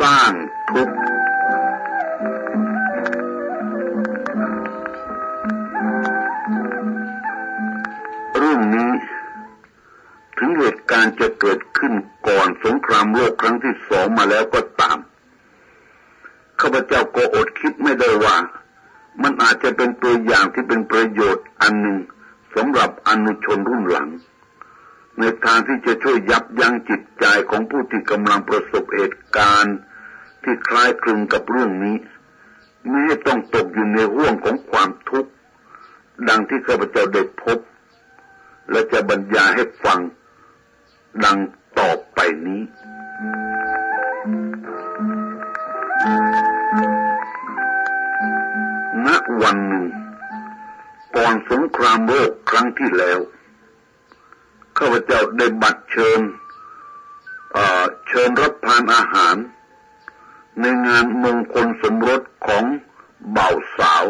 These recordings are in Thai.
สร้างทุกข์เรื่องนี้ ถึงเหตุการณ์จะเกิดขึ้นก่อนสงครามโลกครั้งที่สองมาแล้วก็ตามข้าพเจ้าก็อดคิดไม่ได้ว่า มันอาจจะเป็นตัวอย่างที่เป็นประโยชน์อันหนึ่งสำหรับอนุชนรุ่นหลัง ในทางที่จะช่วยยับยั้งจิตใจของผู้ที่กำลังประสบเหตุการณ์ ที่คล้ายคลึงกับเรื่องนี้ไม่ต้องตกอยู่ในห่วงของความทุกข์ดังที่ข้าพเจ้าได้พบ และจะบรรยายให้ฟังดังต่อไปนี้ณวันหนึ่งก่อนสงครามโลกครั้งที่แล้ว ข้าพเจ้าได้บัตรเชิญเชิญรับทานอาหาร ในงานมงคลสมรสของเบ่าวสาว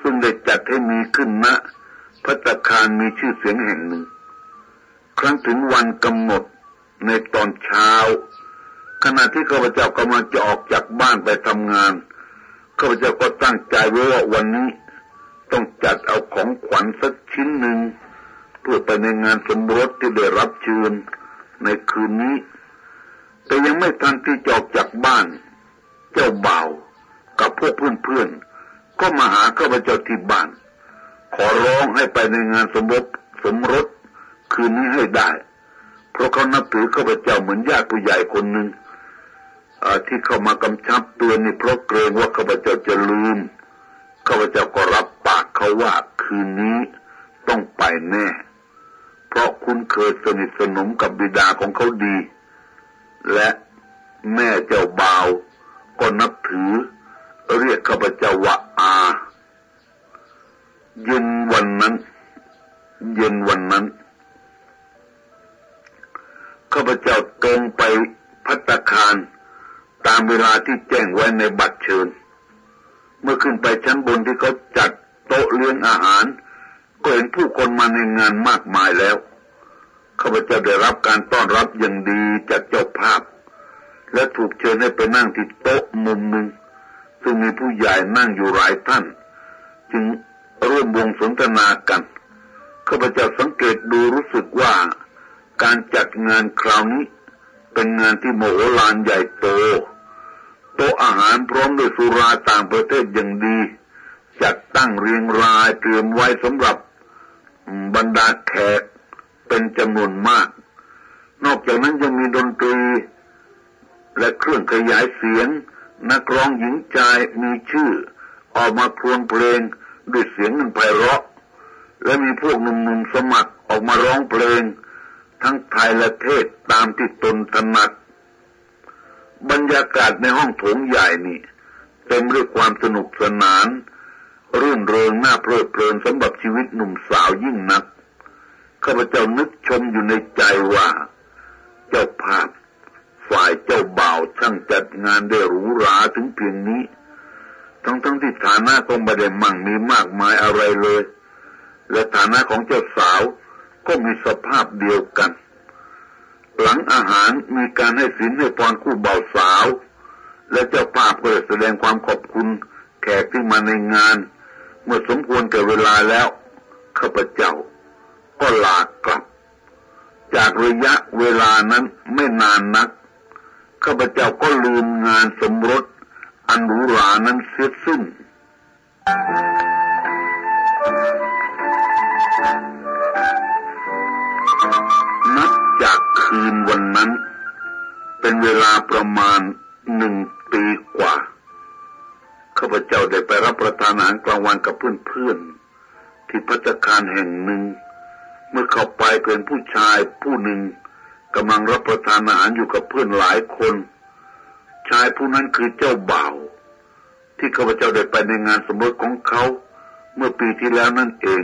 ซึ่งได้จัดให้มีขึ้นณพัตคารมีชื่อเสียงแห่งหนึ่ง ครั้งถึงวันกำหนดในตอนเช้า ขณะที่ข้าพเจ้ากำลังจะออกจากบ้านไปทำงานข้าพเจ้าก็ตั้งใจไว้ว่าวันนี้ต้องจัดเอาของขวัญสักชิ้นหนึ่งเพื่อไปในงานสมรสที่ได้รับเชิญในคืนนี้ แต่ยังไม่ทันที่จะออกจากบ้าน เจ้าบ่าวกับพวกเพื่อนๆ ก็มาหาข้าพเจ้าที่บ้าน ขอร้องให้ไปในงานสมรสสมรสคืนนี้ให้ได้ เพราะเขานับถือข้าพเจ้าเหมือนญาติผู้ใหญ่คนหนึ่งที่เข้ามากำชับเตือนนี่เพราะเกรงว่าข้าพเจ้าจะลืมข้าพเจ้าก็รับปากเขาว่าคืนนี้ต้องไปแน่ เพราะคุณเคยสนิทสนมกับบิดาของเขาดี และแม่เจ้าบ่าว ก็นับถือ เรียกข้าพเจ้าว่าอาเย็นวันนั้น เย็นวันนั้นข้าพเจ้าตรงไปพัตคารตามเวลาที่แจ้งไว้ในบัตรเชิญ เมื่อขึ้นไปชั้นบนที่เขาจัดโต๊ะเลี้ยงอาหาร ก็เห็นผู้คนมาในงานมากมายแล้วข้าพเจ้าได้รับการต้อนรับอย่างดีจากเจ้าภาพ และถูกเชิญให้ไปนั่งที่โต๊ะมุมหนึ่งซึ่งมีผู้ใหญ่นั่งอยู่หลายท่าน จึงร่วมวงสนทนากันข้าพเจ้าสังเกตดูรู้สึกว่าการจัดงานคราวนี้ เป็นงานที่โมโหลานใหญ่โต โต๊ะอาหารพร้อมด้วยสุราต่างประเทศอย่างดี จัดตั้งเรียงรายเตรียมไว้สำหรับบรรดาแขกเป็นจำนวนมาก นอกจากนั้นยังมีดนตรี และเครื่องขยายเสียง นักร้องหญิงชายมีชื่อ ออกมาครวญเพลงด้วยเสียงมันไพเราะ และมีพวกหนุ่มๆสมัครออกมาร้องเพลง ทั้งไทยและเทศตามที่ตนถนัด บรรยากาศในห้องโถงใหญ่นี่เต็มด้วยความสนุกสนาน รื่นเริงน่าเพลิดเพลินสำหรับชีวิตหนุ่มสาวยิ่งนักข้าพเจ้านึกชมอยู่ในใจว่า เจ้าภาพ ฝ่ายเจ้าบ่าวช่างจัดงานได้หรูหราถึงเพียงนี้ ทั้งทั้งที่ฐานะก็ไม่ได้มั่งมีมากมายอะไรเลย และฐานะของเจ้าสาวก็มีสภาพเดียวกัน หลังอาหารมีการให้สินให้พรคู่บ่าวสาว และเจ้าภาพก็แสดงความขอบคุณแขกที่มาในงาน เมื่อสมควรแก่เวลาแล้วข้าพเจ้าก็ลากลับ จากระยะเวลานั้นไม่นานนัก ข้าพเจ้าก็ลืมงานสมรสอันหรูหรานั้นเสียสิ้นนับจากคืนวันนั้น เป็นเวลาประมาณหนึ่งปีกว่าข้าพเจ้าได้ไปรับประทานอาหารกลางวันกับเพื่อนๆที่พัตคารแห่งหนึ่ง เมื่อเข้าไปเป็นผู้ชายผู้หนึ่ง กำลังรับประทานอาหารอยู่กับเพื่อนหลายคน ชายผู้นั้นคือเจ้าบ่าว ที่ข้าพเจ้าได้ไปในงานสมรสของเขาเมื่อปีที่แล้วนั่นเอง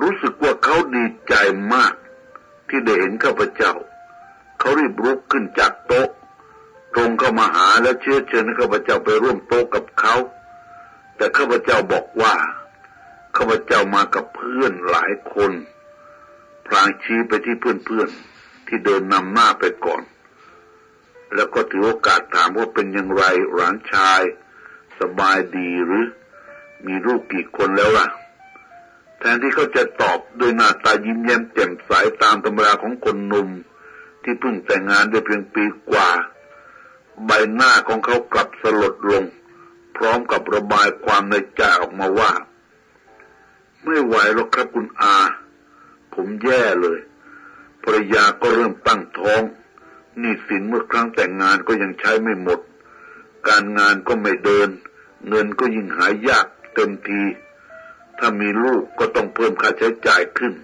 รู้สึกว่าเขาดีใจมาก ที่ได้เห็นข้าพเจ้า เขารีบรุกขึ้นจากโต๊ะ ตรงเข้ามาหาและเชื้อเชิญข้าพเจ้าไปร่วมโต๊ะกับเขา แต่ข้าพเจ้าบอกว่าข้าพเจ้ามากับเพื่อนหลายคนพลางชี้ไปที่เพื่อนๆ ที่เดินนำหน้าไปก่อน แล้วก็ถือโอกาสถามว่าเป็นอย่างไรหลานชาย สบายดีหรือ มีลูกกี่คนแล้วล่ะ แทนที่เขาจะตอบด้วยหน้าตายิ้มแย้มแจ่มใสตามตำราของคนหนุ่ม ที่เพิ่งแต่งงานได้เพียงปีกว่า ใบหน้าของเขากลับสลดลง พร้อมกับระบายความในใจออกมาว่า ไม่ไหวหรอกครับคุณอา ผมแย่เลย ภรรยาก็เริ่มตั้งท้องหนี้สินเมื่อครั้งแต่งงานก็ยังใช้ไม่หมด การงานก็ไม่เดิน เงินก็ยิ่งหายยากเต็มที ถ้ามีลูกก็ต้องเพิ่มค่าใช้จ่ายขึ้น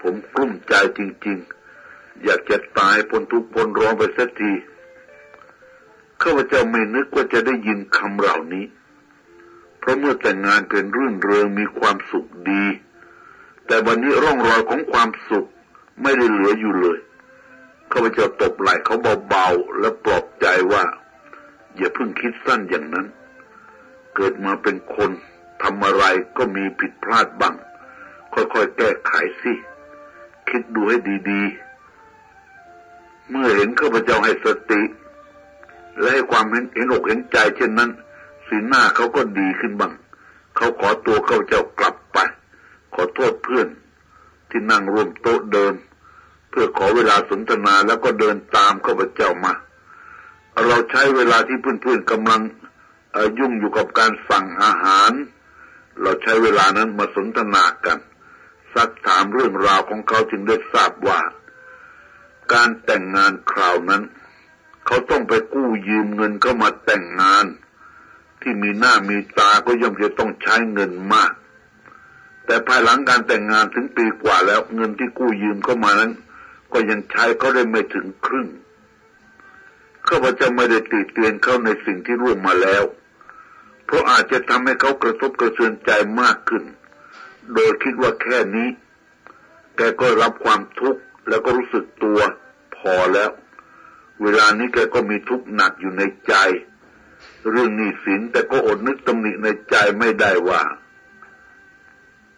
ผมกลุ้มใจจริง ๆ อยากจะตายพ้นทุกข์พ้นร้อนไปสักทีข้าพเจ้าไม่นึกว่าจะได้ยินคำเหล่านี้ เพราะเมื่อแต่งงานเป็นรื่นเริงมีความสุขดี แต่วันนี้ร่องรอยของความสุข ไม่ได้เหลืออยู่เลยข้าพเจ้าตบไหล่เขาเบาๆและปลอบใจว่า อย่าเพิ่งคิดสั้นอย่างนั้น เกิดมาเป็นคนทำอะไรก็มีผิดพลาดบ้าง ค่อยๆแก้ไขสิคิดดูให้ดีๆ เมื่อเห็นข้าพเจ้าให้สติ และให้ความเห็นเห็นอกเห็นใจเช่นนั้น สีหน้าเขาก็ดีขึ้นบ้าง เขาขอตัวข้าพเจ้ากลับไป ขอโทษเพื่อน ที่นั่งร่วมโต๊ะเดิมพื่อขอเวลาสนทนาแล้วก็เดินตามข้าพเจ้ามา เราใช้เวลาที่เพื่อนๆกำลังยุ่งอยู่กับการสั่งอาหาร เราใช้เวลานั้นมาสนทนากันซักถามเรื่องราวของเขาจึงได้ทราบว่า การแต่งงานคราวนั้น เขาต้องไปกู้ยืมเงินเข้ามาแต่งงาน ที่มีหน้ามีตาก็ย่อมจะต้องใช้เงินมาก แต่ภายหลังการแต่งงานถึงปีกว่าแล้ว เงินที่กู้ยืมเข้ามานั้น ก็ยังใช้เขาได้ไม่ถึงครึ่งข้าพเจ้าไม่ได้ติเตียนเขาในสิ่งที่ร่วมมาแล้ว เพราะอาจจะทำให้เขากระทบกระเทือนใจมากขึ้น โดยคิดว่าแค่นี้แกก็รับความทุกข์แล้วก็รู้สึกตัวพอแล้ว เวลานี้แกก็มีทุกข์หนักอยู่ในใจ เรื่องหนี้สินแต่ก็อดนึกตำหนิในใจไม่ได้ว่า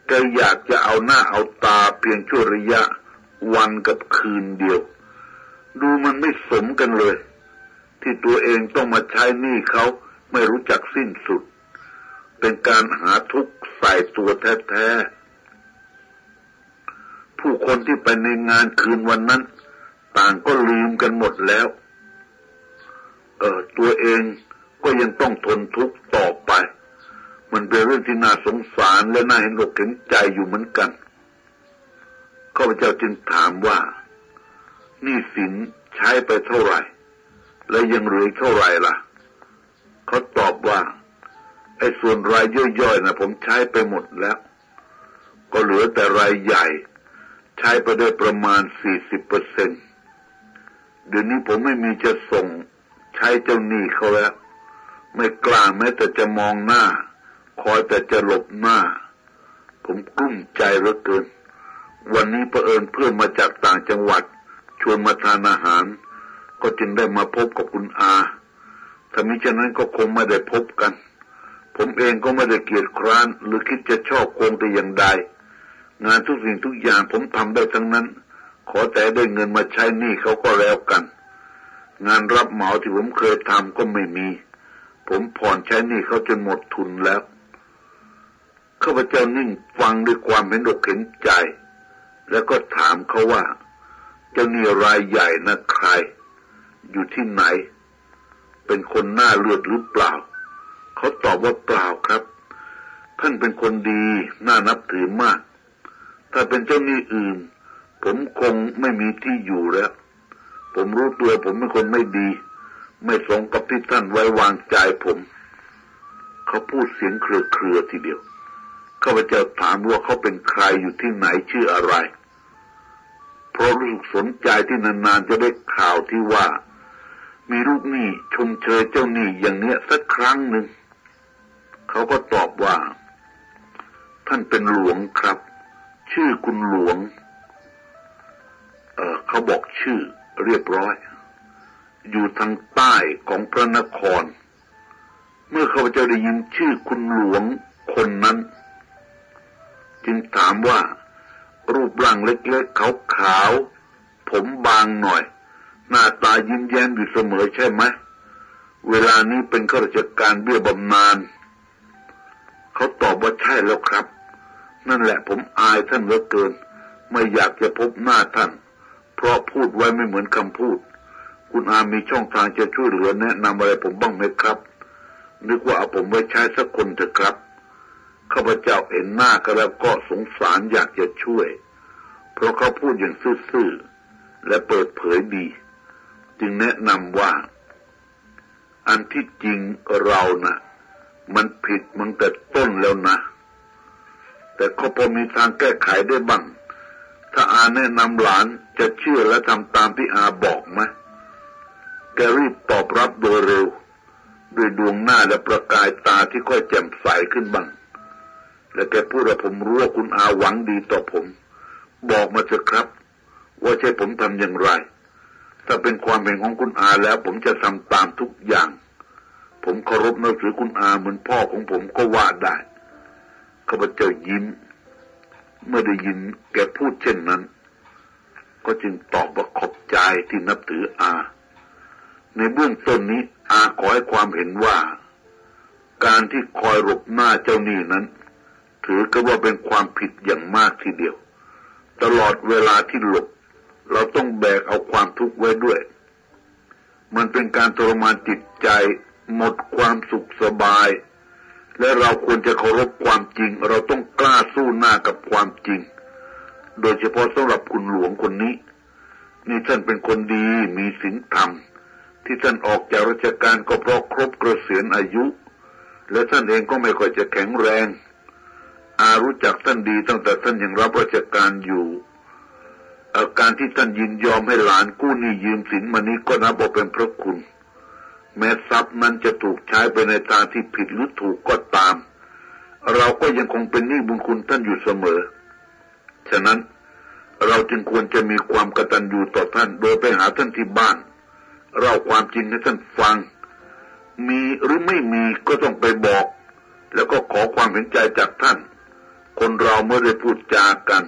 แกอยากจะเอาหน้าเอาตาเพียงชั่วระยะวันกับคืนเดียว ดูมันไม่สมกันเลย ที่ตัวเองต้องมาใช้หนี้เขาไม่รู้จักสิ้นสุด เป็นการหาทุกข์ใส่ตัวแท้ๆ ผู้คนที่ไปในงานคืนวันนั้น ต่างก็ลืมกันหมดแล้ว เออตัวเองก็ยังต้องทนทุกข์ต่อไป มันเป็นเรื่องที่น่าสงสารและน่าเห็นอกเห็นใจอยู่เหมือนกันข้าพเจ้าจึงถามว่านี่สินใช้ไปเท่าไหร่ และยังเหลือเท่าไหร่ล่ะเขาตอบว่าไอ้ส่วนรายย่อยๆนะผมใช้ไปหมดแล้ว ก็เหลือแต่รายใหญ่ ใช้ไปได้ประมาณสี่สิบเปอร์เซ็นต์เดี๋ยวนี้ผมไม่มีจะส่ง ใช้เจ้าหนี้เขาแล้ว ไม่กล้าแม้แต่จะมองหน้า คอยแต่จะหลบหน้า ผมกลุ้มใจเหลือเกิน วันนี้ประเอิญเพื่อนมาจากต่างจังหวัด ชวนมาทานอาหาร ก็จึงได้มาพบกับคุณอาถ้ามิฉะนั้นก็คงไม่ได้พบกัน ผมเองก็ไม่ได้เกียดคร้าน หรือคิดจะชอบโกงแต่อย่างใด งานทุกสิ่งทุกอย่างผมทำได้ทั้งนั้น ขอแต่ได้เงินมาใช้หนี้เขาก็แล้วกัน งานรับเหมาที่ผมเคยทำก็ไม่มี ผมผ่อนใช้หนี้เขาจนหมดทุนแล้ว ข้าพเจ้านิ่งฟังด้วยความเห็นอกเห็นใจ แล้วก็ถามเขาว่า เจ้านี่รายใหญ่นะใคร อยู่ที่ไหน เป็นคนหน้าเลือดหรือเปล่า เขาตอบว่าเปล่าครับ ท่านเป็นคนดีน่านับถือมาก ถ้าเป็นเจ้านี่อื่น ผมคงไม่มีที่อยู่แล้ว ผมรู้ตัวผมเป็นคนไม่ดี ไม่สงกับที่ท่านไว้วางใจผม เขาพูดเสียงเครือๆทีเดียว ข้าพเจ้าถามว่าเขาเป็นใครอยู่ที่ไหนชื่ออะไร เพราะรู้สึกสนใจที่นานๆจะได้ข่าวที่ว่า มีลูกหนี้ชมเชยเจ้าหนี้อย่างเนี้ยสักครั้งหนึ่งเขาก็ตอบว่า ท่านเป็นหลวงครับ ชื่อคุณหลวง เออเขาบอกชื่อเรียบร้อย อยู่ทางใต้ของพระนคร เมื่อเขาจะได้ยินชื่อคุณหลวงคนนั้น จึงถามว่า รูปร่างเล็กๆขาวๆผมบางหน่อย หน้าตายิ้มแย้มอยู่เสมอใช่ไหมเวลานี้เป็นข้าราชการเบี้ยบำนาญเขาตอบว่าใช่แล้วครับ นั่นแหละผมอายท่านเหลือเกิน ไม่อยากจะพบหน้าท่าน เพราะพูดไว้ไม่เหมือนคำพูด คุณอามีช่องทางจะช่วยเหลือแนะนำอะไรผมบ้างไหมครับ นึกว่าเอาผมไว้ใช้สักคนเถอะครับ ข้าพเจ้าเห็นหน้าก็แล้วก็สงสารอยากจะช่วย เพราะเขาพูดอย่างซื่อๆและเปิดเผยดี จึงแนะนำว่า อันที่จริงเรานะ่ะ มันผิดมันแต่ต้นแล้วนะ แต่เขาพอมีทางแก้ไขได้บ้าง ถ้าอาแนะนำหลานจะเชื่อและทำตามที่อาบอกไหมแกรีบตอบรับโดยเร็ว ด้วยดวงหน้าและประกายตาที่ค่อยแจ่มใสขึ้นบ้าง และแกพูดว่าผมรู้ว่าคุณอาหวังดีต่อผม บอกมาเถอะครับ ว่าใช่ผมทำอย่างไร ถ้าเป็นความเป็นของคุณอาแล้ว ผมจะทำตามทุกอย่าง ผมเคารพนับถือคุณอาเหมือนพ่อของผมก็ว่าได้ข้าพเจ้ายิ้ม เมื่อได้ยินแกพูดเช่นนั้น ก็จึงตอบว่าขอบใจที่นับถืออา ในเบื้องต้นนี้อาขอให้ความเห็นว่า การที่คอยหลบหน้าเจ้าหนี้นั้น ถือก็ว่าเป็นความผิดอย่างมากทีเดียว ตลอดเวลาที่หลบ เราต้องแบกเอาความทุกข์ไว้ด้วย มันเป็นการทรมานจิตใจ หมดความสุขสบาย และเราควรจะเคารพความจริง เราต้องกล้าสู้หน้ากับความจริง โดยเฉพาะสำหรับคุณหลวงคนนี้ นี่ท่านเป็นคนดีมีศีลธรรมที่ท่านออกจากราชการก็เพราะครบเกษียณอายุ และท่านเองก็ไม่ค่อยจะแข็งแรง อารู้จักท่านดีตั้งแต่ท่านยังรับราชการอยู่อาการที่ท่านยินยอมให้หลานกู้หนี้ยืมสินมานี้ก็นับว่าเป็นพระคุณ แม้ทรัพย์นั้นจะถูกใช้ไปในทางที่ผิดหรือถูกก็ตาม เราก็ยังคงเป็นหนี้บุญคุณท่านอยู่เสมอ ฉะนั้นเราจึงควรจะมีความกตัญญูต่อท่านโดยไปหาท่านที่บ้าน เราความจริงให้ท่านฟัง มีหรือไม่มีก็ต้องไปบอก แล้วก็ขอความเห็นใจจากท่าน คนเราเมื่อได้พูดจากัน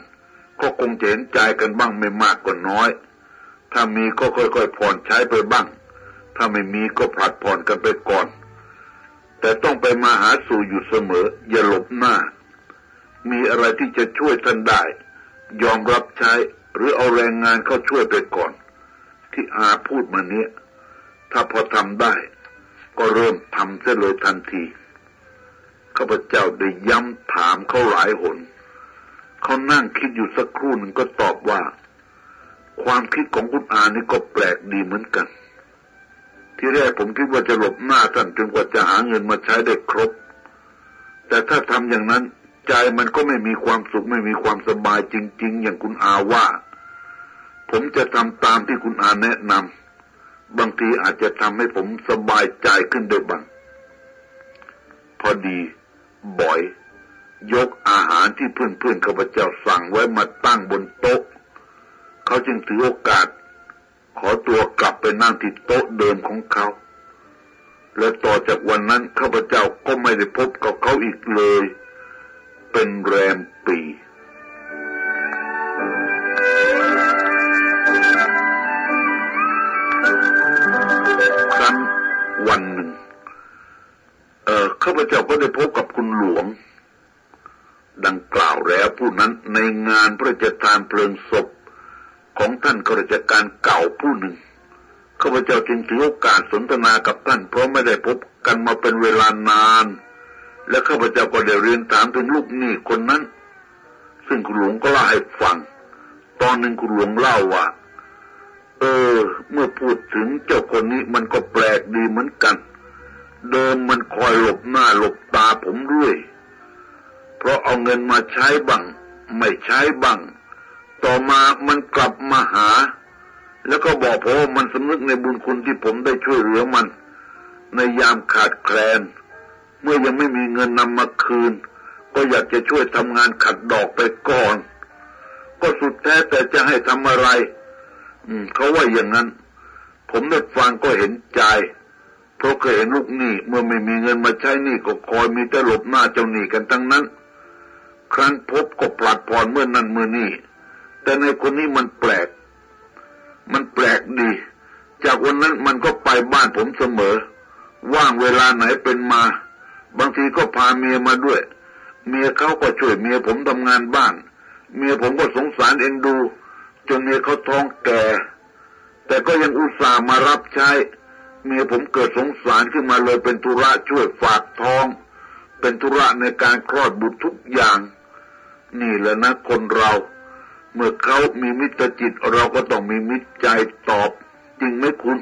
ก็คงจะเห็นใจกันบ้างไม่มากก็น้อย ถ้ามีก็ค่อยๆผ่อนใช้ไปบ้าง ถ้าไม่มีก็ผลัดผ่อนกันไปก่อน แต่ต้องไปมาหาสู่อยู่เสมอ อย่าหลบหน้า มีอะไรที่จะช่วยท่านได้ ยอมรับใช้หรือเอาแรงงานเข้าช่วยไปก่อน ที่อาพูดมาเนี้ยถ้าพอทำได้ ก็เริ่มทำเสียเลยทันที ข้าพเจ้าได้ย้ำถามเขาหลายหน เขานั่งคิดอยู่สักครู่หนึ่งก็ตอบว่า ความคิดของคุณอานี่ก็แปลกดีเหมือนกัน ที่แรกผมคิดว่าจะหลบหน้าท่านจนกว่าจะหาเงินมาใช้ได้ครบ แต่ถ้าทำอย่างนั้นใจมันก็ไม่มีความสุขไม่มีความสบายจริง ๆ อย่างคุณอาว่า ผมจะทำตามที่คุณอาแนะนำบางทีอาจจะทำให้ผมสบายใจขึ้นได้บ้างพอดี บ่อย ยกอาหารที่เพื่อนๆข้าพเจ้าสั่งไว้มาตั้งบนโต๊ะ เขาจึงถือโอกาส ขอตัวกลับไปนั่งที่โต๊ะเดิมของเขา และต่อจากวันนั้นข้าพเจ้าก็ไม่ได้พบกับเขาอีกเลย เป็นแรมปี ข้าพเจ้าก็ได้พบกับคุณหลวง ดังกล่าวแล้วผู้นั้นในงานพระราชทานเพลิงศพของท่านข้าราชการเก่าผู้หนึ่งข้าพเจ้าจึงถือโอกาสสนทนากับท่าน เพราะไม่ได้พบกันมาเป็นเวลานาน และข้าพเจ้าก็ได้เรียนถามถึงลูกหนี้คนนั้น ซึ่งคุณหลวงก็เล่าให้ฟัง ตอนหนึ่งคุณหลวงเล่าว่า เออ เมื่อพูดถึงเจ้าคนนี้มันก็แปลกดีเหมือนกัน เดิมมันคอยหลบหน้าหลบตาผมด้วย เพราะเอาเงินมาใช้บ้างไม่ใช้บ้างต่อมามันกลับมาหา แล้วก็บอกผมว่ามันสำนึกในบุญคุณที่ผมได้ช่วยเหลือมัน ในยามขาดแคลน เมื่อยังไม่มีเงินนำมาคืน ก็อยากจะช่วยทำงานขัดดอกไปก่อน ก็สุดแท้แต่จะให้ทำอะไร อืมเขาว่าอย่างนั้น ผมได้ฟังก็เห็นใจ เพราะเคยเห็นลูกหนี้เมื่อไม่มีเงินมาใช้หนี้ก็คอยมีแต่หลบหน้าเจ้าหนี้กันทั้งนั้น ครั้นพบก็ปลัดผ่อนเมื่อนั้นเมื่อนี้แต่ในคนนี้มันแปลก มันแปลกดี จากวันนั้นมันก็ไปบ้านผมเสมอ ว่างเวลาไหนเป็นมา บางทีก็พาเมียมาด้วย เมียเขาก็ช่วยเมียผมทำงานบ้าน เมียผมก็สงสารเอ็นดูจนเมียเขาท้องแก่ แต่ก็ยังอุตส่าห์มารับใช้ เมียผมเกิดสงสารขึ้นมาเลยเป็นธุระช่วยฝากท้อง เป็นธุระในการคลอดบุตรทุกอย่าง นี่แหละนะคนเรา เมื่อเขามีมิตรจิตเราก็ต้องมีมิตรใจตอบ จริงไหมคุณ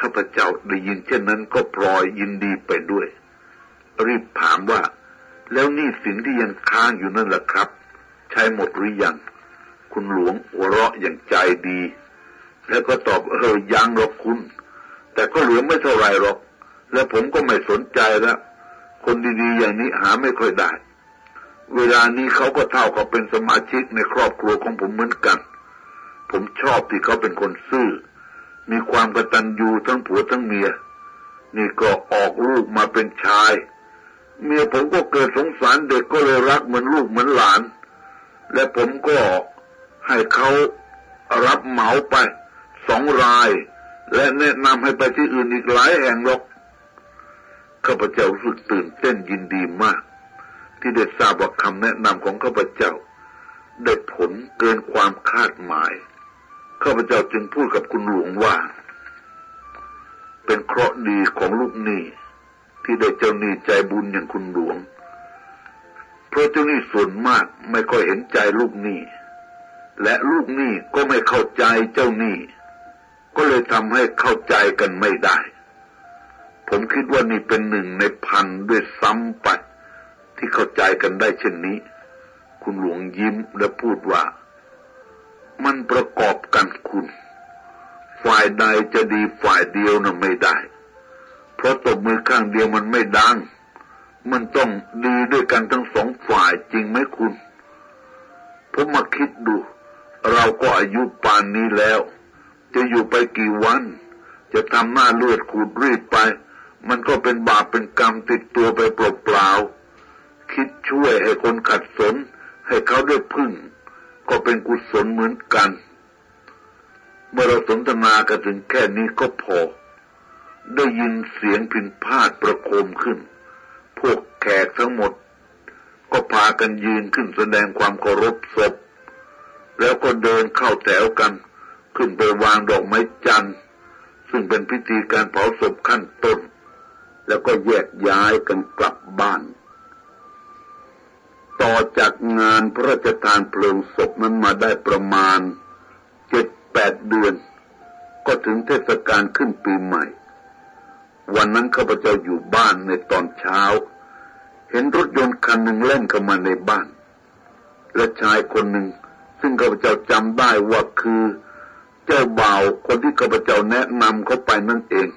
ข้าพเจ้าได้ยินเช่นนั้นก็พลอยยินดีไปด้วย รีบถามว่า แล้วนี่สิ่งที่ยังค้างอยู่นั่นแหละครับ ใช้หมดหรือยัง คุณหลวงหัวเราะอย่างใจดี แล้วก็ตอบเออยังหรอกคุณ แต่ก็เหลือไม่เท่าไรหรอก แล้วผมก็ไม่สนใจแล้วคนดีๆ อย่างนี้หาไม่ค่อยได้ เวลานี้เขาก็เท่ากับเป็นสมาชิกในครอบครัวของผมเหมือนกัน ผมชอบที่เขาเป็นคนซื่อ มีความกตัญญูทั้งผัวทั้งเมีย นี่ก็ออกลูกมาเป็นชาย เมียผมก็เกิดสงสารเด็กก็เลยรักเหมือนลูกเหมือนหลาน และผมก็ให้เขารับเหมาไปสองราย และแนะนำให้ไปที่อื่นอีกหลายแห่งหรอกข้าพเจ้ารู้สึกตื่นเต้นยินดีมาก ที่ได้ทราบว่าคำแนะนำของข้าพเจ้า ได้ผลเกินความคาดหมาย ข้าพเจ้าจึงพูดกับคุณหลวงว่า เป็นเคราะห์ดีของลูกหนี้ที่ได้เจ้าหนี้ใจบุญอย่างคุณหลวง เพราะเจ้าหนี้ส่วนมากไม่ค่อยเห็นใจลูกหนี้ และลูกหนี้ก็ไม่เข้าใจเจ้าหนี้ ก็เลยทำให้เข้าใจกันไม่ได้ ผมคิดว่านี่เป็นหนึ่งในพันด้วยซ้ำไปที่เข้าใจกันได้เช่นนี้ คุณหลวงยิ้มและพูดว่า มันประกอบกันคุณ ฝ่ายใดจะดีฝ่ายเดียวน่ะไม่ได้ เพราะตบมือข้างเดียวมันไม่ดัง มันต้องดีด้วยกันทั้งสองฝ่ายจริงไหมคุณ ผมมาคิดดู เราก็อายุป่านนี้แล้ว จะอยู่ไปกี่วัน จะทำหน้าเลือดขูดรีดไป มันก็เป็นบาปเป็นกรรมติดตัวไปเปล่าๆคิดช่วยให้คนขัดสน ให้เขาได้พึ่ง ก็เป็นกุศลเหมือนกัน เมื่อเราสนทนากันถึงแค่นี้ก็พอ ได้ยินเสียงพินพาดประโคมขึ้น พวกแขกทั้งหมด ก็พากันยืนขึ้นแสดงความเคารพศพแล้วก็เดินเข้าแถวกัน ขึ้นไปวางดอกไม้จันทร์ซึ่งเป็นพิธีการเผาศพขั้นต้น แล้วก็แยกย้ายกันกลับบ้าน ต่อจากงานพระราชทานเพลิงศพนั้นมาได้ประมาณเจ็ดแปดเดือน ก็ถึงเทศกาลขึ้นปีใหม่ วันนั้นข้าพเจ้าอยู่บ้านในตอนเช้า เห็นรถยนต์คันหนึ่งเล่นเข้ามาในบ้าน และชายคนหนึ่งซึ่งข้าพเจ้าจำได้ว่าคือ เจ้าบ่าวคนที่ข้าพเจ้าแนะนำเขาไปนั่นเอง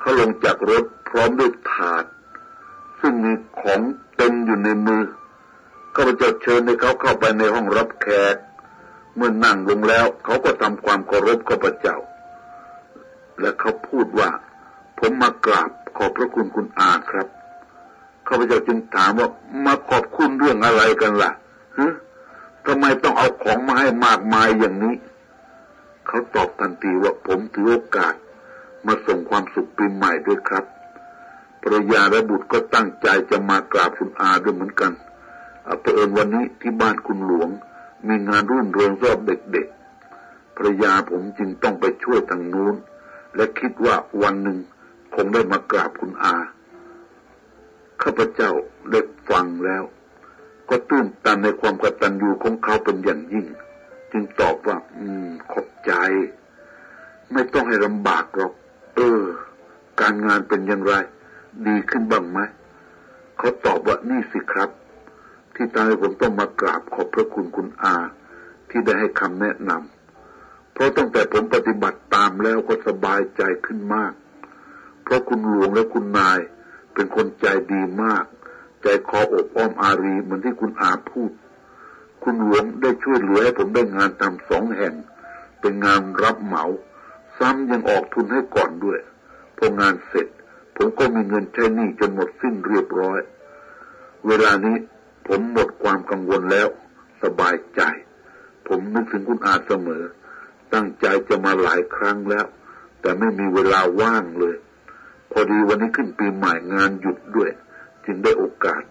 เขาลงจากรถพร้อมด้วยถาด ซึ่งมีของเต็มอยู่ในมือข้าพเจ้าเชิญให้เขาเข้าไปในห้องรับแขกเมื่อนั่งลงแล้วเขาก็ทำความเคารพข้าพเจ้า และเขาพูดว่า ผมมากราบขอบพระคุณคุณอาครับข้าพเจ้าจึงถามว่ามาขอบคุณเรื่องอะไรกันล่ะฮะทำไมต้องเอาของมาให้มากมายอย่างนี้ เขาตอบทันทีว่าผมถือโอกาส มาส่งความสุขปีใหม่ด้วยครับภรรยาและบุตรก็ตั้งใจจะมากราบคุณอาด้วยเหมือนกันเอาเผอิญวันนี้ที่บ้านคุณหลวง มีงานรุ่นเรืองรอบเด็กๆภรรยาผมจึงต้องไปช่วยทางนู้น และคิดว่าวันหนึ่งคงได้มากราบคุณอาข้าพเจ้าได้ฟังแล้ว ก็ตื้นตันในความกตัญญูของเขาเป็นอย่างยิ่ง จึงตอบว่า อืม ขอบใจ ไม่ต้องให้ลำบากหรอก เออ การงานเป็นอย่างไร ดีขึ้นบ้างไหมเขาตอบว่านี่สิครับ ที่ตายผมต้องมากราบขอบพระคุณคุณอา ที่ได้ให้คำแนะนำเพราะตั้งแต่ผมปฏิบัติตามแล้วก็สบายใจขึ้นมาก เพราะคุณหลวงและคุณนาย เป็นคนใจดีมาก ใจคออบอ้อมอารีเหมือนที่คุณอาพูด คุณหลวงได้ช่วยเหลือให้ผมได้งานทำสองแห่ง เป็นงานรับเหมา ซ้ำยังออกทุนให้ก่อนด้วย พองานเสร็จ ผมก็มีเงินใช้หนี้จนหมดสิ้นเรียบร้อย เวลานี้ผมหมดความกังวลแล้ว สบายใจ ผมนึกถึงคุณอาเสมอ ตั้งใจจะมาหลายครั้งแล้ว แต่ไม่มีเวลาว่างเลย พอดีวันนี้ขึ้นปีใหม่งานหยุดด้วย จึงได้โอกาส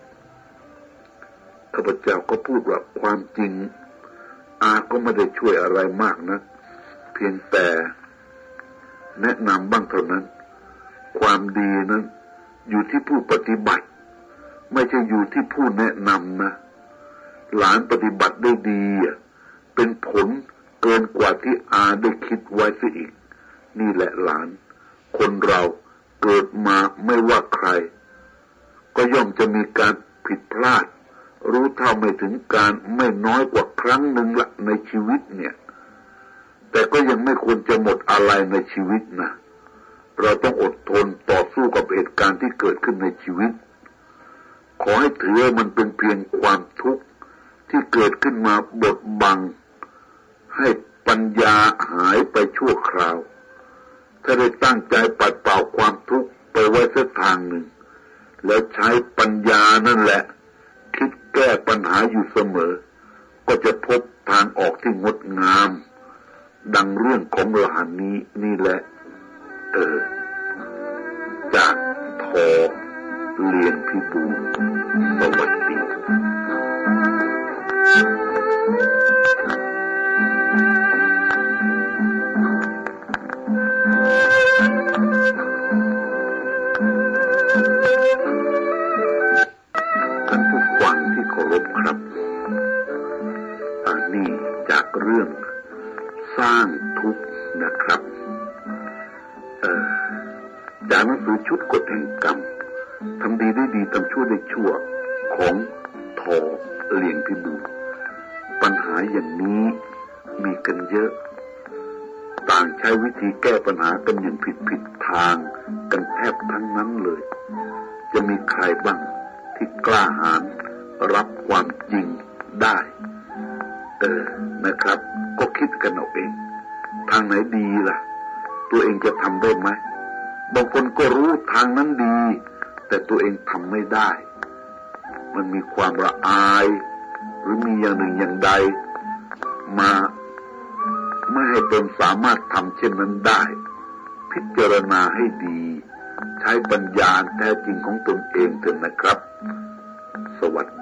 ข้าพเจ้าก็พูดว่าความจริง อาก็ไม่ได้ช่วยอะไรมากนะ เพียงแต่แนะนำบ้างเท่านั้น ความดีนั้น อยู่ที่ผู้ปฏิบัติ ไม่ใช่อยู่ที่ผู้แนะนำนะ หลานปฏิบัติได้ดี เป็นผลเกินกว่าที่อาได้คิดไว้ซะอีก นี่แหละหลาน คนเราเกิดมาไม่ว่าใคร ก็ย่อมจะมีการผิดพลาด รู้เท่าไม่ถึงการไม่น้อยกว่าครั้งหนึ่งละในชีวิตเนี่ย แต่ก็ยังไม่ควรจะหมดอะไรในชีวิตนะเราต้องอดทนต่อสู้กับเหตุการณ์ที่เกิดขึ้นในชีวิต ขอให้ถือมันเป็นเพียงความทุกข์ที่เกิดขึ้นมาบดบัง ให้ปัญญาหายไปชั่วคราว ถ้าได้ตั้งใจปัดเป่าความทุกข์ไปไว้สักทางหนึ่ง แล้วใช้ปัญญานั่นแหละ แก้ปัญหาอยู่เสมอ ก็จะพบทางออกที่งดงาม ดังเรื่องของหลานนี้นี่แหละ เออ จากทอเลียนพิบูลสวัสดี ได้ เออนะครับ ก็คิดกันเอาเอง ทางไหนดีล่ะ ตัวเองจะทำได้ไหมบางคนก็รู้ทางนั้นดี แต่ตัวเองทำไม่ได้ มันมีความละอาย หรือมีอย่างหนึ่งอย่างใด มาไม่ให้ตนสามารถทำเช่นนั้นได้ พิจารณาให้ดี ใช้ปัญญาแท้จริงของตนเองเถอะนะครับ สวัสดี